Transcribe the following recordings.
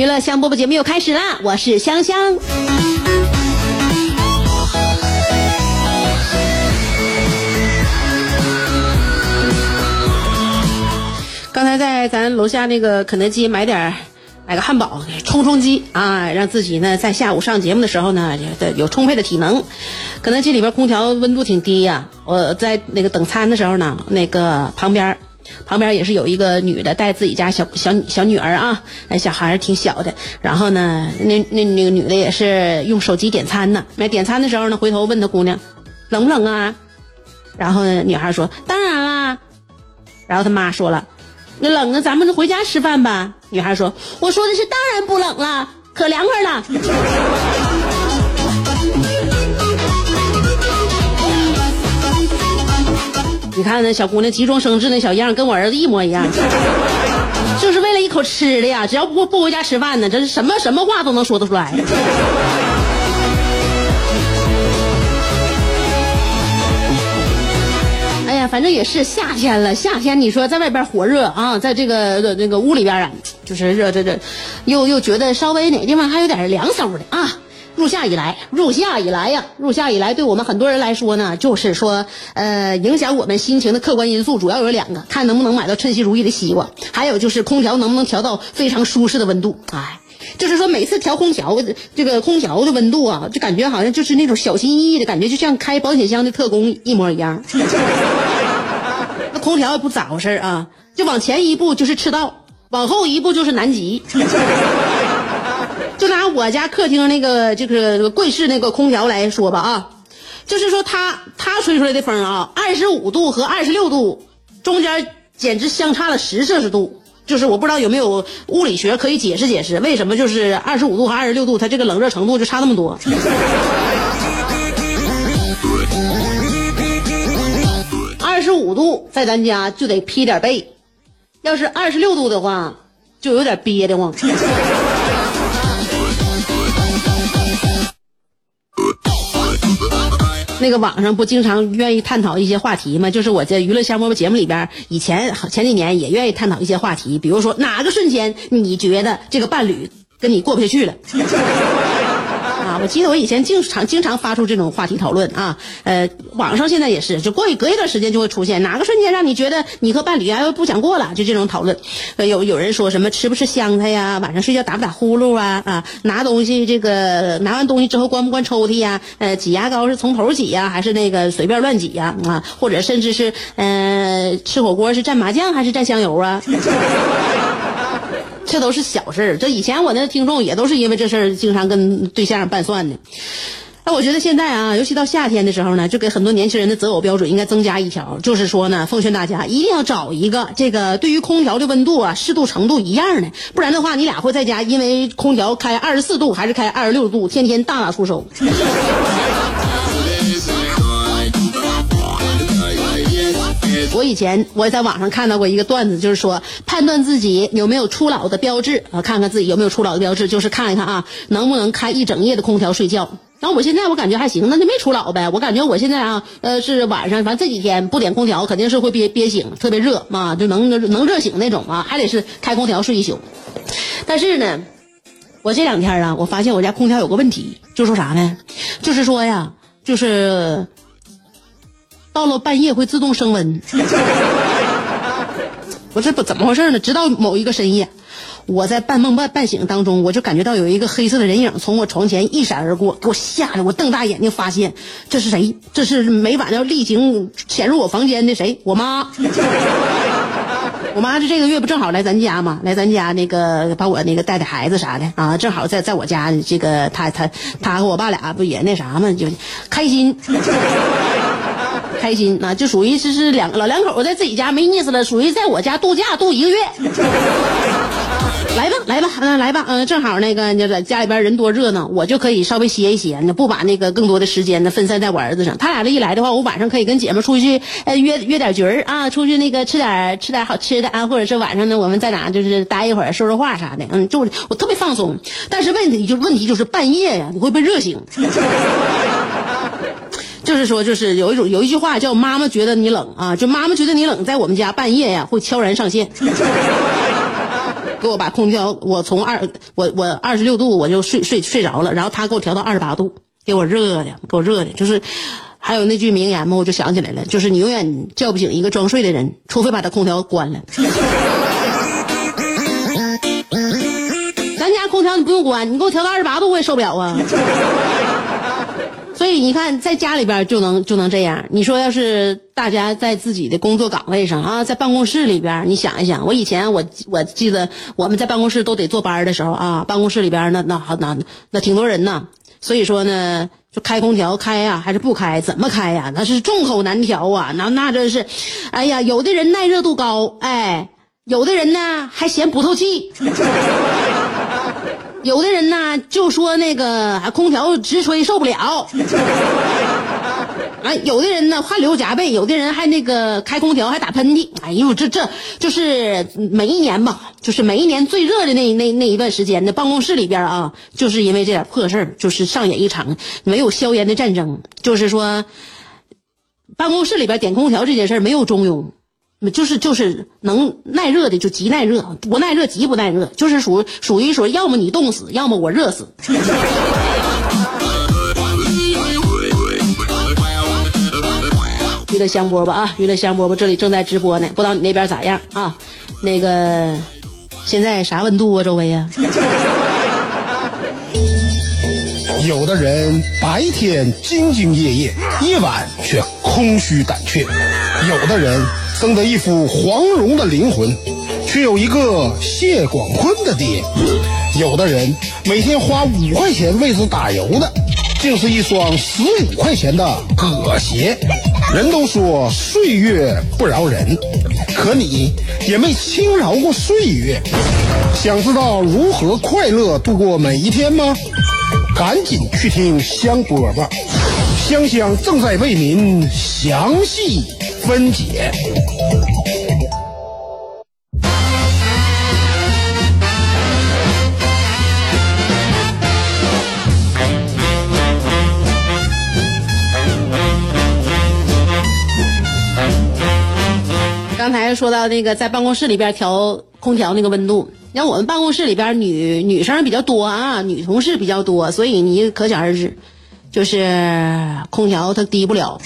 娱乐香饽饽节目又开始啦！我是香香。刚才在咱楼下那个肯德基买点买个汉堡充充饥啊，让自己呢在下午上节目的时候呢有有充沛的体能。肯德基里边空调温度挺低呀、我在那个等餐的时候呢，那个旁边。旁边也是有一个女的带自己家小小小女儿啊，那小孩挺小的。然后呢，那那那个女的也是用手机点餐呢。那点餐的时候呢，回头问她姑娘，冷不冷啊？然后呢，女孩说当然啦。然后他妈说了，那冷啊，咱们回家吃饭吧。女孩说，我说的是当然不冷了，可凉快了。你看那小姑娘急中生智那小样，跟我儿子一模一样，就是为了一口吃的呀！只要不不回家吃饭呢，这是什么什么话都能说得出来。哎呀，反正也是夏天了，夏天你说在外边火热啊，在这个这个屋里边啊，就是热这这，又又觉得稍微哪地方还有点凉飕的啊。入夏以来，入夏以来呀，入夏以来，对我们很多人来说呢，就是说，呃，影响我们心情的客观因素主要有两个：看能不能买到称心如意的西瓜，还有就是空调能不能调到非常舒适的温度。哎，就是说每次调空调，这个空调的温度啊，就感觉好像就是那种小心翼翼的感觉，就像开保险箱的特工一模一样。那空调也不咋回事啊，就往前一步就是赤道，往后一步就是南极。就拿我家客厅那个就是柜式那个空调来说吧啊，就是说它它吹出来的风啊，二十五度和二十六度中间简直相差了十摄氏度。就是我不知道有没有物理学可以解释解释，为什么就是二十五度和二十六度它这个冷热程度就差那么多。二十五度在咱家就得披点被，要是二十六度的话，就有点憋得慌。那个网上不经常愿意探讨一些话题吗？就是我在娱乐香饽饽节目里边，以前前几年也愿意探讨一些话题，比如说哪个瞬间你觉得这个伴侣跟你过不下去了？我记得我以前经常经常发出这种话题讨论啊，呃，网上现在也是，就过一隔一段时间就会出现哪个瞬间让你觉得你和伴侣啊不想过了，就这种讨论。呃，有有人说什么吃不吃香菜呀，晚上睡觉打不打呼噜啊啊，拿东西这个拿完东西之后关不关抽屉呀？呃，挤牙膏是从头挤呀，还是那个随便乱挤呀？啊，或者甚至是呃吃火锅是蘸麻酱还是蘸香油啊？这都是小事儿，这以前我那听众也都是因为这事儿经常跟对象拌蒜的。那我觉得现在啊，尤其到夏天的时候呢，就给很多年轻人的择偶标准应该增加一条，就是说呢，奉劝大家一定要找一个这个对于空调的温度啊适度程度一样的，不然的话，你俩会在家因为空调开二十四度还是开二十六度，天天大打出手。我以前我也在网上看到过一个段子，就是说判断自己有没有初老的标志啊，看看自己有没有初老的标志，就是看一看啊，能不能开一整夜的空调睡觉。然后我现在我感觉还行，那就没初老呗。我感觉我现在啊，呃，是晚上，反正这几天不点空调，肯定是会憋憋醒，特别热啊，就能能热醒那种啊，还得是开空调睡一宿。但是呢，我这两天啊，我发现我家空调有个问题，就说啥呢？就是说呀，就是。到了半夜会自动升温，我这不怎么回事呢？直到某一个深夜，我在半梦半半醒当中，我就感觉到有一个黑色的人影从我床前一闪而过，给我吓得我瞪大眼睛，发现这是谁？这是每晚要例行潜入我房间的谁？我妈。我妈这这个月不正好来咱家吗？来咱家那个把我那个带带孩子啥的啊，正好在在我家这个她她她和我爸俩不也那啥吗，就开心。开心啊，就属于是是两老两口在自己家没意思了，属于在我家度假度一个月。来吧，来吧，来吧，嗯，正好那个就在家里边人多热闹，我就可以稍微歇一歇，那不把那个更多的时间呢分散在我儿子上。他俩这一来的话，我晚上可以跟姐妹出去，呃，约约点局儿啊，出去那个吃点吃点好吃的啊，或者是晚上呢，我们在哪就是待一会儿，说说话啥的，嗯，就我特别放松。但是问题就问题就是半夜呀，你会被热醒。就是说，就是有一种有一句话叫“妈妈觉得你冷啊”，就妈妈觉得你冷，在我们家半夜呀会悄然上线，给我把空调，我从二我我二十六度我就睡睡睡着了，然后他给我调到二十八度，给我热的，给我热的，就是还有那句名言嘛，我就想起来了，就是你永远叫不醒一个装睡的人，除非把他空调关了。咱家空调你不用关，你给我调到二十八度我也受不了啊。所以你看，在家里边就能就能这样。你说要是大家在自己的工作岗位上啊，在办公室里边，你想一想，我以前我我记得我们在办公室都得坐班的时候啊，办公室里边那那好那那挺多人呢。所以说呢，就开空调开呀，还是不开？怎么开呀？那是众口难调啊！那那真是，哎呀，有的人耐热度高，哎，有的人呢还嫌不透气。有的人呢就说那个空调直吹受不了，哎，有的人呢汗流浃背，有的人还那个开空调还打喷嚏，哎呦，这这就是每一年吧，就是每一年最热的那那那一段时间，那办公室里边啊，就是因为这点破事儿，就是上演一场没有硝烟的战争，就是说，办公室里边点空调这件事没有中庸。就是就是能耐热的就极耐热，不耐热极不耐热，就是属属于说要么你冻死，要么我热死。娱乐香饽饽啊，娱乐香饽饽这里正在直播呢，不知道你那边咋样啊？那个现在啥温度啊？周围啊？有的人白天兢兢业业，夜晚却空虚胆怯；有的人。生得一副黄蓉的灵魂，却有一个谢广坤的爹。有的人每天花五块钱为此打油的，竟是一双十五块钱的葛鞋。人都说岁月不饶人，可你也没轻饶过岁月。想知道如何快乐度过每一天吗？赶紧去听香饽饽，香香正在为您详细。分解。刚才说到那个在办公室里边调空调那个温度，像我们办公室里边女女生比较多啊，女同事比较多，所以你可想而知，就是空调它低不了。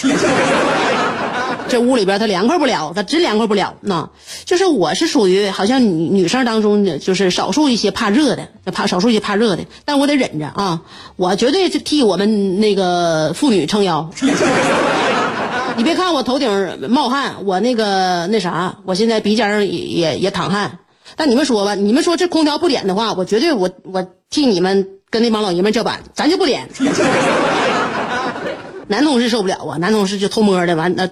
这屋里边它凉快不了，它真凉快不了。那就是我是属于好像女女生当中，就是少数一些怕热的，怕少数一些怕热的，但我得忍着啊！我绝对是替我们那个妇女撑腰。你别看我头顶冒汗，我那个那啥，我现在鼻尖上也也也淌汗。但你们说吧，你们说这空调不点的话，我绝对我我替你们跟那帮老爷们叫板，咱就不点。男同事受不了啊，男同事就偷摸的完那。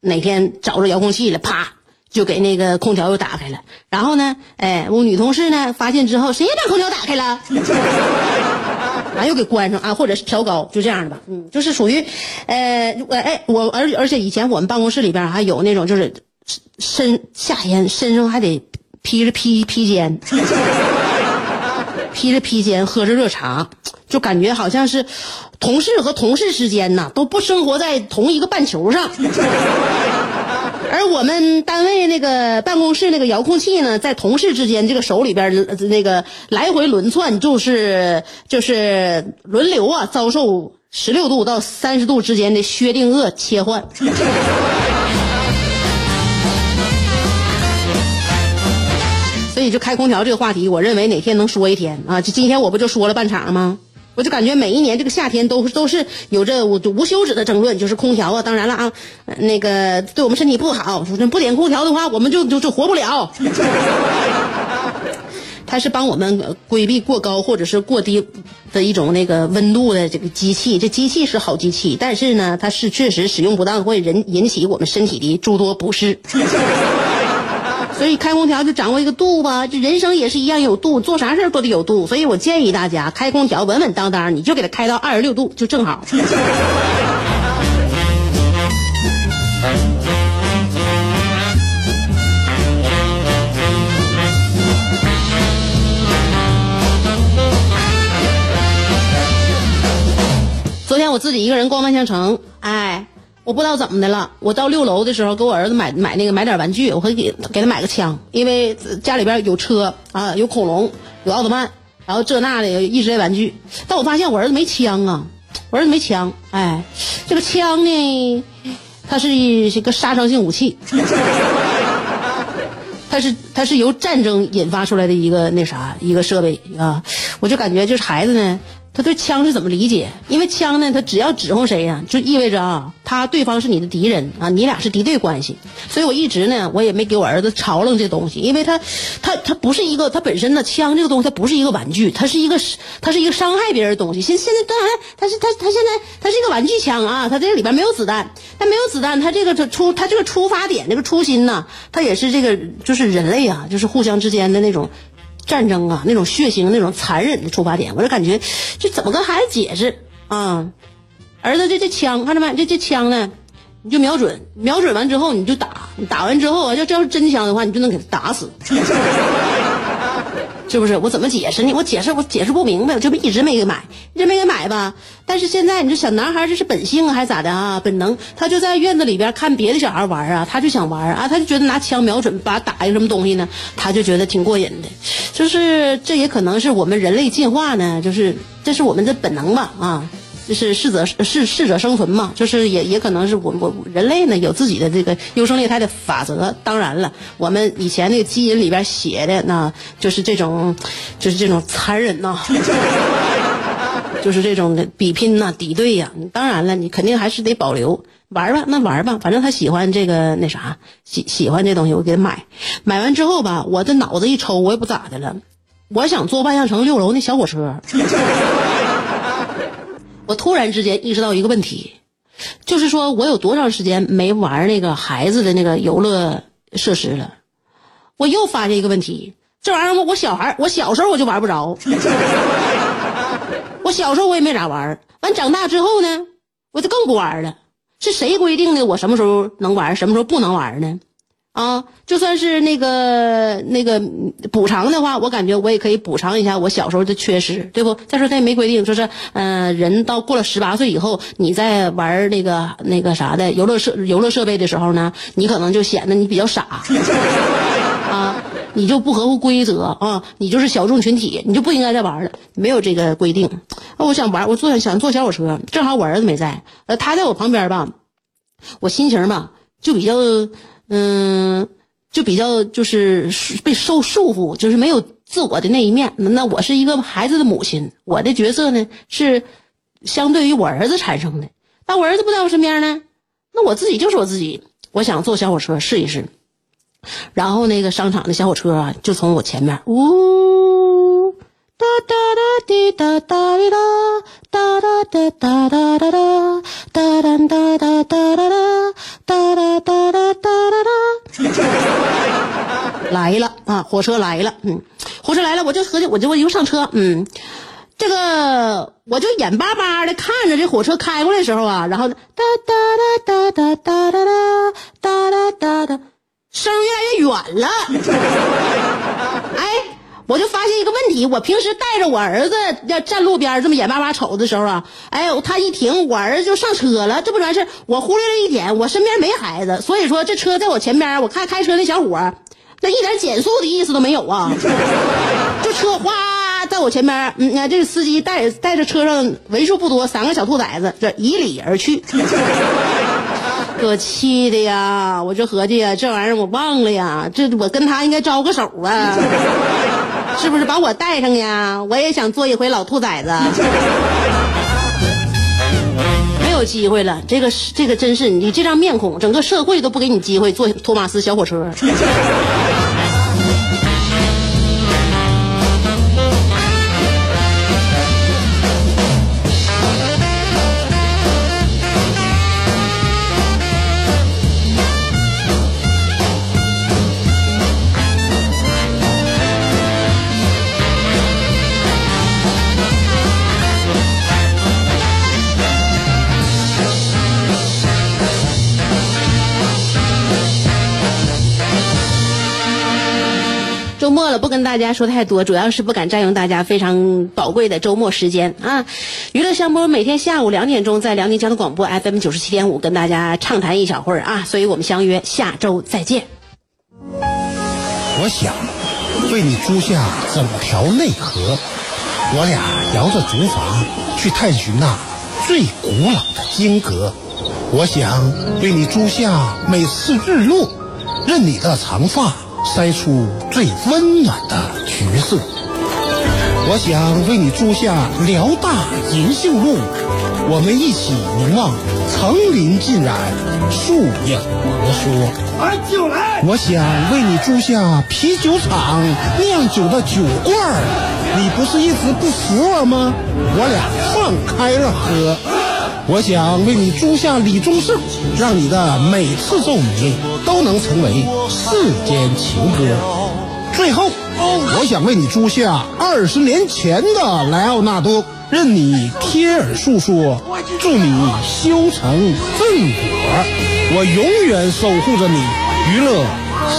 哪天找着遥控器了，啪就给那个空调又打开了。然后呢，哎，我女同事呢发现之后，谁也把空调打开了，完又给关上啊，或者是调高，就这样的吧。嗯，就是属于，呃，我哎我而而且以前我们办公室里边还有那种就是身夏天身上还得披着披披肩，披着披肩喝着热茶，就感觉好像是。同事和同事之间呐，都不生活在同一个半球上。而我们单位那个办公室那个遥控器呢，在同事之间这个手里边那个来回轮窜，就是就是轮流啊，遭受十六度到三十度之间的薛定谔切换。所以就开空调这个话题，我认为哪天能说一天啊？就今天我不就说了半场吗？我就感觉每一年这个夏天都都是有着无无休止的争论，就是空调啊，当然了啊，那个对我们身体不好，说这不点空调的话，我们就就就活不了。它是帮我们规避过高或者是过低的一种那个温度的这个机器。这机器是好机器，但是呢，它是确实使用不当会引引起我们身体的诸多不适。所以开空调就掌握一个度吧，这人生也是一样有度，做啥事都得有度。所以我建议大家开空调稳稳当当，你就给它开到二十六度就正好。昨天我自己一个人逛万象城，哎，我不知道怎么的了。我到六楼的时候，给我儿子买买那个买点玩具，我会给给他买个枪，因为家里边有车啊，有恐龙，有奥特曼，然后这那的一直在玩具。但我发现我儿子没枪啊，我儿子没枪，哎，这个枪呢，它是一个杀伤性武器，它是它是由战争引发出来的一个那啥一个设备啊，我就感觉就是孩子呢。他对枪是怎么理解？因为枪呢，他只要指挥谁呀、就意味着啊，他对方是你的敌人啊，你俩是敌对关系。所以我一直呢，我也没给我儿子嘲弄这东西，因为他，他他不是一个，他本身呢，枪这个东西它不是一个玩具，它是一个，它是一个伤害别人的东西。现现在当然，它是它它现在它是一个玩具枪啊，它这里边没有子弹，但没有子弹，它这个出它这个出发点这个初心呐，它也是这个就是人类啊，就是互相之间的那种。战争啊，那种血腥、那种残忍的出发点，我就感觉这怎么跟孩子解释啊？儿子，这这枪看着没？这这枪呢，你就瞄准，瞄准完之后你就打，你打完之后啊，要这要是真枪的话，你就能给他打死，是不是？我怎么解释呢？我解释我解释不明白，我这不一直没给买，一直没给买吧？但是现在你这小男孩这是本性，还是咋的啊？本能，他就在院子里边看别的小孩玩啊，他就想玩啊，他就觉得拿枪瞄准把打一个什么东西呢，他就觉得挺过瘾的。就是这也可能是我们人类进化呢，就是这是我们的本能吧啊。就是适者适适者生存嘛，就是也也可能是我我人类呢有自己的这个优胜劣汰的法则。当然了，我们以前那个基因里边写的那就是这种，就是这种残忍呐、就是这种的比拼呐、敌对呀、当然了，你肯定还是得保留玩吧，那玩吧，反正他喜欢这个那啥，喜喜欢这东西，我给他买。买完之后吧，我这脑子一抽，我也不咋的了，我想坐万象城六楼那小火车。我突然之间意识到一个问题，就是说我有多长时间没玩那个孩子的那个游乐设施了？我又发现一个问题，这玩意儿我小孩我小时候我就玩不着，我小时候我也没咋玩，完长大之后呢，我就更不玩了。是谁规定的我什么时候能玩，什么时候不能玩呢？啊，就算是那个那个补偿的话，我感觉我也可以补偿一下我小时候的缺失，对不？再说他也没规定，说是呃，人到过了十八岁以后，你在玩那个那个啥的游乐设游乐设备的时候呢，你可能就显得你比较傻，啊，你就不合乎规则啊，你就是小众群体，你就不应该再玩了，没有这个规定。啊，我想玩，我坐想坐小火车，正好我儿子没在，呃，他在我旁边吧，我心情吧就比较。嗯，就比较就是被受束缚，就是没有自我的那一面。那我是一个孩子的母亲，我的角色呢是相对于我儿子产生的。但我儿子不在我身边呢，那我自己就是我自己。我想坐小火车试一试，然后那个商场的小火车啊，就从我前面，呜，哒哒哒滴哒哒滴，哒哒哒哒哒哒哒，哒哒哒哒哒哒哒。哒啊！火车来了，嗯，火车来了，我就合计，我就我就上车，嗯，这个我就眼巴巴的看着这火车开过来的时候啊，然后哒哒哒哒哒哒哒哒哒哒哒，声越来越远了，哎。我就发现一个问题，我平时带着我儿子要站路边这么眼巴巴瞅的时候啊，哎，他一停，我儿子就上车了，这不完事我忽略了一点，我身边没孩子，所以说这车在我前边，我看开车那小伙，那一点减速的意思都没有啊，这车哗在我前边，嗯，看这个司机带带着车上为数不多三个小兔崽子，这以礼而去。给我气的呀！我就合计呀，这玩意儿我忘了呀，这我跟他应该招个手啊，是不是把我带上呀？我也想做一回老兔崽子。机会了，这个是这个真是你这张面孔，整个社会都不给你机会坐托马斯小火车。周末了，不跟大家说太多，主要是不敢占用大家非常宝贵的周末时间啊。娱乐香波每天下午两点钟在辽宁交通广播 FM 九十七点五跟大家畅谈一小会儿啊，所以我们相约下周再见。我想为你租下整条内河，我俩摇着竹筏去探寻那最古老的金阁。我想为你租下每次日落，任你的长发筛出最温暖的橘色。我想为你租下辽大银杏路，我们一起凝望层林尽染，树影婆娑。我想为你租下啤酒厂酿酒的酒罐儿，你不是一直不服我吗？我俩放开了喝。我想为你租下李宗盛，让你的每次奏鸣都能成为世间情歌。最后，我想为你租下二十年前的莱奥纳多，任你贴耳诉说，祝你修成正果，我永远守护着你，娱乐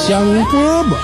香饽饽。